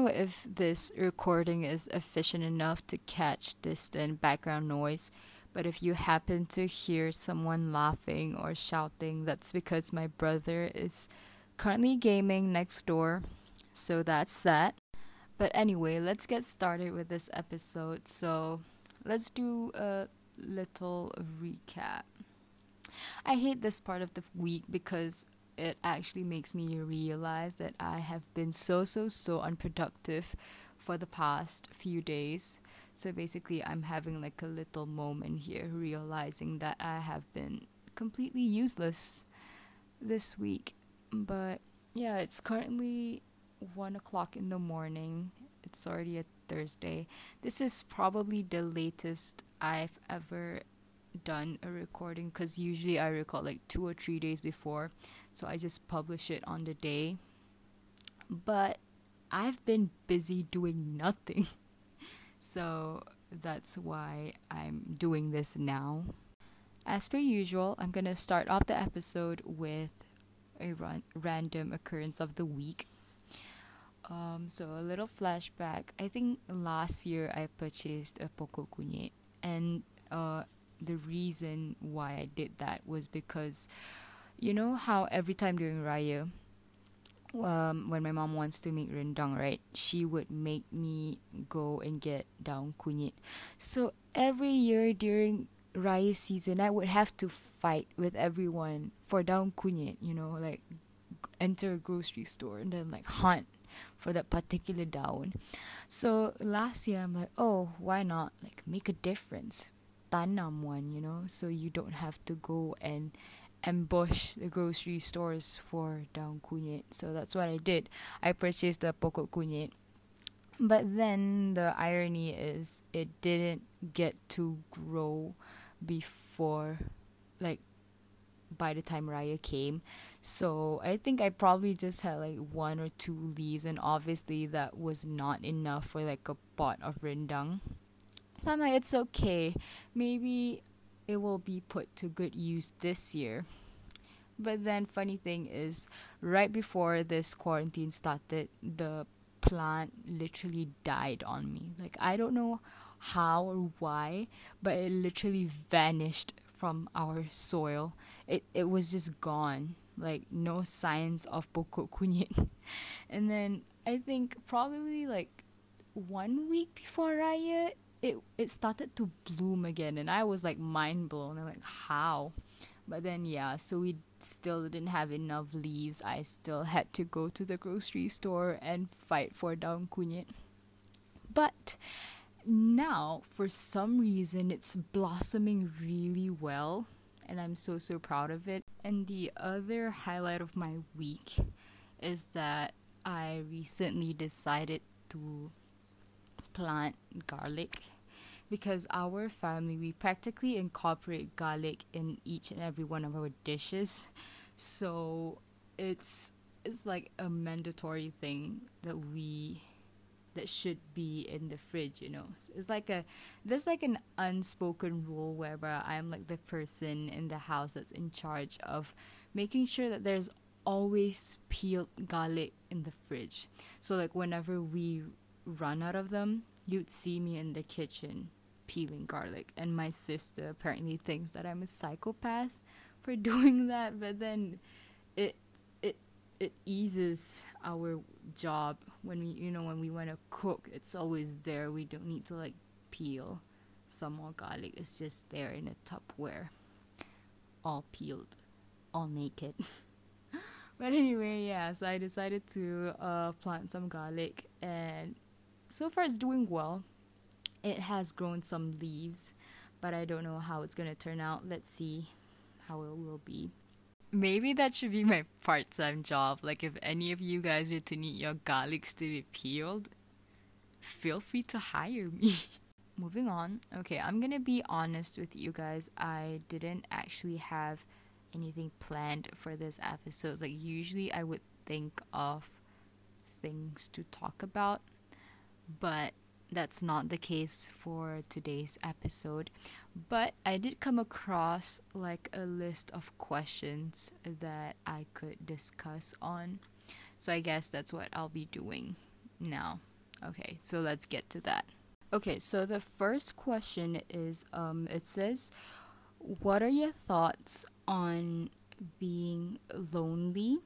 Know if this recording is efficient enough to catch distant background noise, but if you happen to hear someone laughing or shouting, that's because my brother is currently gaming next door. So that's that. But anyway, let's get started with this episode. So let's do a little recap. I hate this part of the week because it actually makes me realize that I have been so, so, so unproductive for the past few days. So basically, I'm having like a little moment here, realizing that I have been completely useless this week. But yeah, it's currently one o'clock in the morning. It's already a Thursday. This is probably the latest I've ever done a recording because usually I record like two or three days before, so I just publish it on the day. But I've been busy doing nothing, so that's why I'm doing this now. As per usual, I'm gonna start off the episode with a run- random occurrence of the week. Um, so a little flashback. I think last year I purchased a pokok kunyit, and uh, the reason why I did that was because you know how every time during Raya, um, when my mom wants to make rendang, right, she would make me go and get daun kunyit. So every year during Raya season, I would have to fight with everyone for daun kunyit. You know, like enter a grocery store and then like hunt for that particular daun. So last year, I'm like, oh, why not like make a difference? Tanam one, you know, so you don't have to go and ambush the grocery stores for daun kunyit. So that's what I did. I purchased the pokok kunyit. But then the irony is it didn't get to grow before like by the time Raya came. So I think I probably just had like one or two leaves and obviously that was not enough for like a pot of rendang. So I'm like, it's okay. Maybe it will be put to good use this year. But then, funny thing is, right before this quarantine started, the plant literally died on me. Like, I don't know how or why, but it literally vanished from our soil. It, it was just gone. Like, no signs of pokok kunyit. and then, I think probably like one week before Raya, it it started to bloom again and I was like mind blown. I'm like how? But then yeah, so we still didn't have enough leaves. I still had to go to the grocery store and fight for daun kunyit. But now for some reason it's blossoming really well and I'm so so proud of it. And the other highlight of my week is that I recently decided to plant garlic because our family we practically incorporate garlic in each and every one of our dishes. So it's it's like a mandatory thing that we that should be in the fridge you know? It's like a there's like an unspoken rule where i'm like the person in the house that's in charge of making sure that there's always peeled garlic in the fridge. So like whenever we run out of them you'd see me in the kitchen peeling garlic. And my sister apparently thinks that I'm a psychopath for doing that, but then it it it eases our job when we you know when we want to cook. It's always there. We don't need to like peel some more garlic. It's just there in a Tupperware, all peeled, all naked. but anyway, yeah. So I decided to uh, plant some garlic, and so far it's doing well it has grown some leaves, but I don't know how it's gonna turn out. Let's see how it will be. Maybe that should be my part time job. Like, if any of you guys were to need your garlics to be peeled, feel free to hire me. Moving on. Okay, I'm gonna be honest with you guys. I didn't actually have anything planned for this episode. Like, usually I would think of things to talk about, but that's not the case for today's episode. But I did come across like a list of questions that I could discuss on. So I guess that's what I'll be doing now. Okay, so let's get to that. Okay, so the first question is um, it says, What are your thoughts on being lonely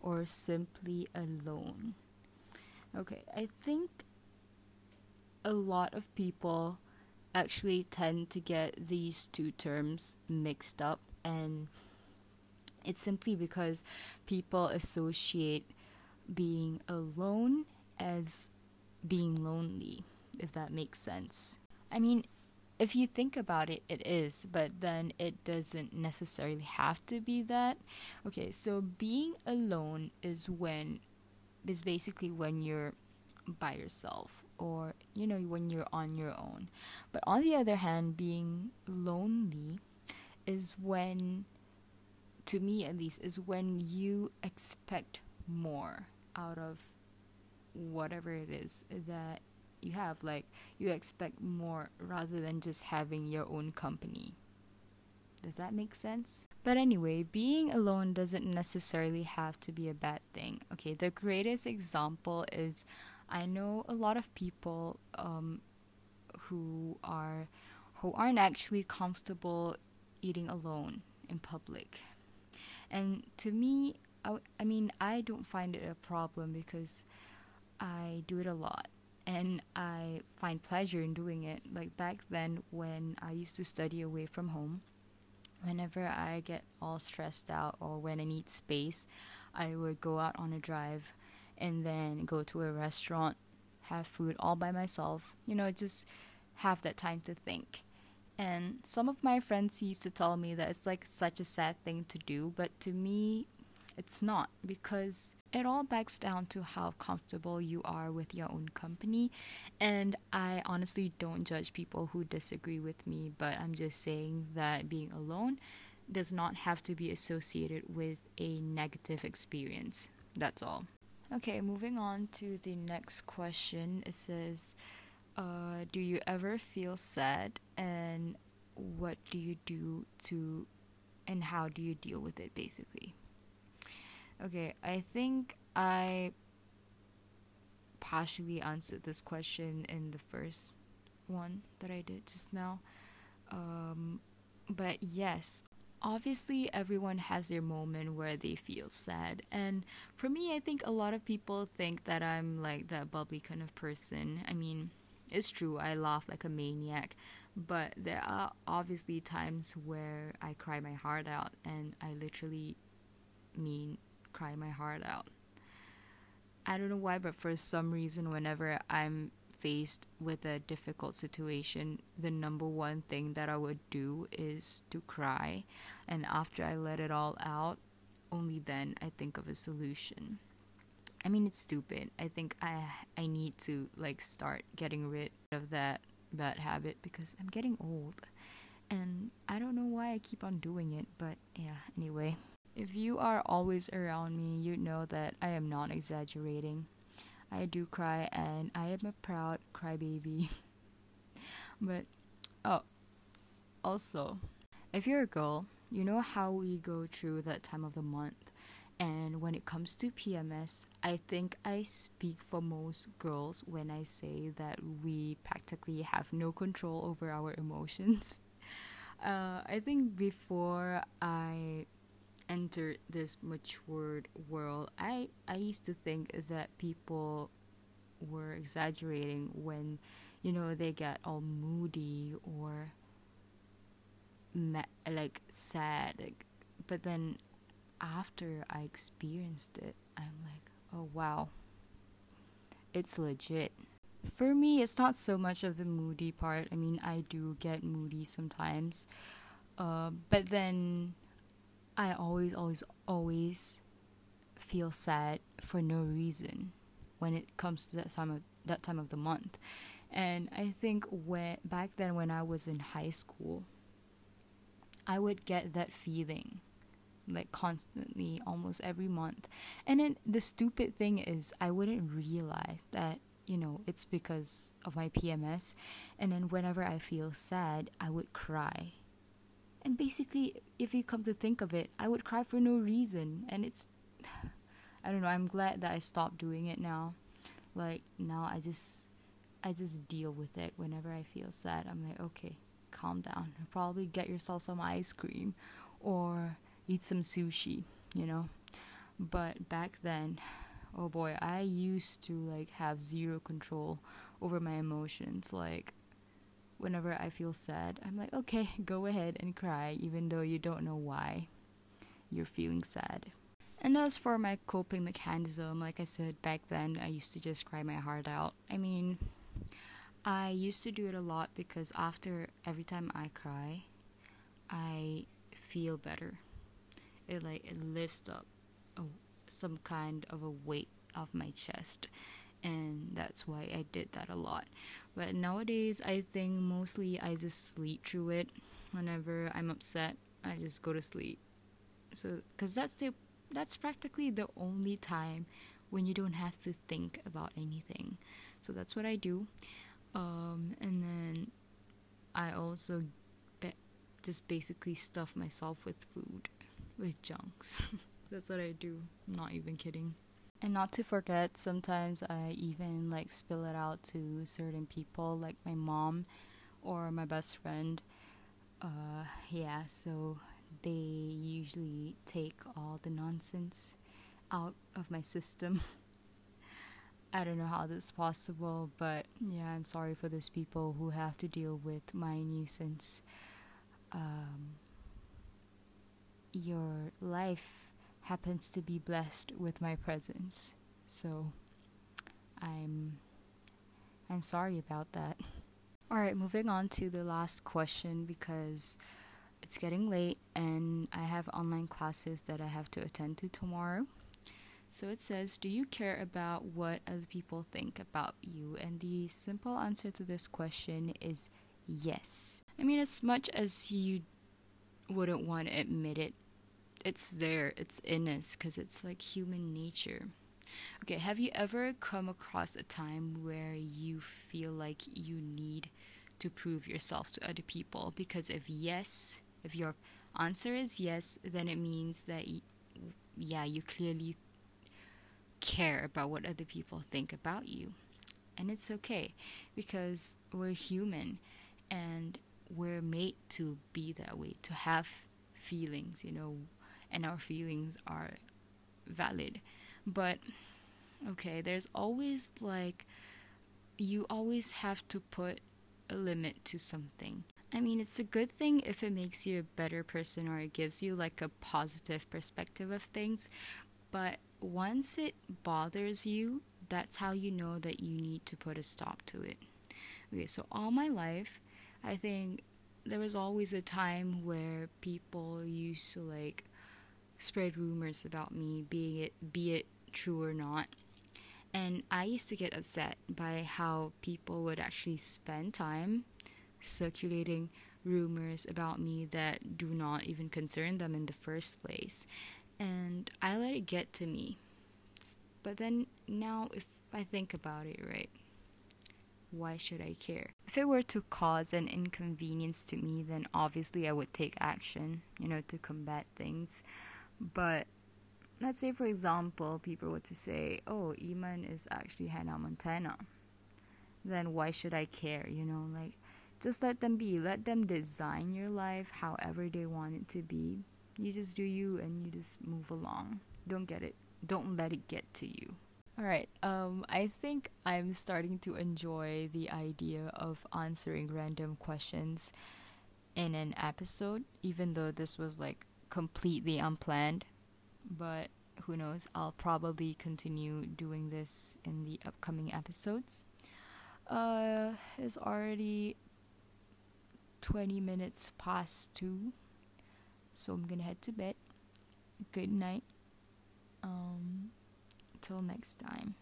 or simply alone? Okay, I think a lot of people actually tend to get these two terms mixed up, and it's simply because people associate being alone as being lonely, if that makes sense. I mean, if you think about it, it is, but then it doesn't necessarily have to be that. Okay, so being alone is when, is basically when you're by yourself or, you know, when you're on your own. But on the other hand, being lonely is when, to me at least, is when you expect more out of whatever it is that you have. Like, you expect more rather than just having your own company. Does that make sense? But anyway, being alone doesn't necessarily have to be a bad thing. Okay, the greatest example is I know a lot of people um, who are who aren't actually comfortable eating alone in public. And to me, I, I mean, I don't find it a problem because I do it a lot and I find pleasure in doing it. Like back then when I used to study away from home, whenever I get all stressed out or when I need space, I would go out on a drive and then go to a restaurant, have food all by myself, you know, just have that time to think. And some of my friends used to tell me that it's like such a sad thing to do, but to me, it's not because it all backs down to how comfortable you are with your own company. And I honestly don't judge people who disagree with me, but I'm just saying that being alone does not have to be associated with a negative experience. That's all. Okay, moving on to the next question. It says, uh, Do you ever feel sad? And what do you do to, and how do you deal with it basically? Okay, I think I partially answered this question in the first one that I did just now. Um, but yes, obviously everyone has their moment where they feel sad. And for me, I think a lot of people think that I'm like that bubbly kind of person. I mean, it's true, I laugh like a maniac, but there are obviously times where I cry my heart out and I literally mean cry my heart out. I don't know why, but for some reason, whenever I'm faced with a difficult situation, the number one thing that I would do is to cry. And after I let it all out, only then I think of a solution. I mean, it's stupid. I think I I need to like start getting rid of that bad habit because I'm getting old. And I don't know why I keep on doing it, but yeah, anyway. If you are always around me, you know that I am not exaggerating. I do cry and I am a proud crybaby. but, oh, also, if you're a girl, you know how we go through that time of the month. And when it comes to PMS, I think I speak for most girls when I say that we practically have no control over our emotions. Uh, I think before I entered this matured world, I I used to think that people were exaggerating when, you know, they get all moody or like sad. But then after I experienced it, I'm like, oh wow, it's legit. For me, it's not so much of the moody part. I mean, I do get moody sometimes. Uh, but then I always, always, always feel sad for no reason when it comes to that time of that time of the month. And I think when back then when I was in high school, I would get that feeling like constantly almost every month. And then the stupid thing is I wouldn't realize that you know, it's because of my PMS. And then whenever I feel sad, I would cry. And basically, if you come to think of it, I would cry for no reason. And it's, I don't know, I'm glad that I stopped doing it now. Like now I just I just deal with it whenever I feel sad. I'm like, okay, calm down. Probably get yourself some ice cream or eat some sushi, you know. But back then, oh boy, I used to like have zero control over my emotions. Like whenever I feel sad, I'm like, okay, go ahead and cry even though you don't know why you're feeling sad. And as for my coping mechanism, like I said back then, I used to just cry my heart out. I mean, I used to do it a lot because after every time I cry, I feel better. It like it lifts up a, some kind of a weight off my chest, and that's why I did that a lot. But nowadays, I think mostly I just sleep through it. Whenever I'm upset, I just go to sleep. So, cause that's the that's practically the only time when you don't have to think about anything. So that's what I do. Um, and then I also be- just basically stuff myself with food, with junks. that's what I do. I'm not even kidding. And not to forget, sometimes I even like spill it out to certain people, like my mom or my best friend. Uh, yeah, so they usually take all the nonsense out of my system. I don't know how this is possible, but yeah, I'm sorry for those people who have to deal with my nuisance. Um, your life happens to be blessed with my presence, so I'm I'm sorry about that. All right, moving on to the last question because it's getting late and I have online classes that I have to attend to tomorrow. So it says, Do you care about what other people think about you? And the simple answer to this question is yes. I mean, as much as you wouldn't want to admit it, it's there, it's in us, because it's like human nature. Okay, have you ever come across a time where you feel like you need to prove yourself to other people? Because if yes, if your answer is yes, then it means that, yeah, you clearly care about what other people think about you. And it's okay because we're human and we're made to be that way, to have feelings, you know, and our feelings are valid. But okay, there's always like, you always have to put a limit to something. I mean, it's a good thing if it makes you a better person or it gives you like a positive perspective of things. But once it bothers you, that's how you know that you need to put a stop to it. Okay, so all my life, I think there was always a time where people used to like spread rumors about me, be it be it true or not. And I used to get upset by how people would actually spend time circulating rumors about me that do not even concern them in the first place. And I let it get to me. But then now, if I think about it, right, why should I care? If it were to cause an inconvenience to me, then obviously I would take action, you know, to combat things. But let's say, for example, people were to say, oh, Iman is actually Hannah Montana. Then why should I care, you know? Like, just let them be. Let them design your life however they want it to be. You just do you and you just move along. Don't get it. Don't let it get to you. All right. Um I think I'm starting to enjoy the idea of answering random questions in an episode even though this was like completely unplanned. But who knows? I'll probably continue doing this in the upcoming episodes. Uh, it's already 20 minutes past 2 so i'm gonna head to bed good night um till next time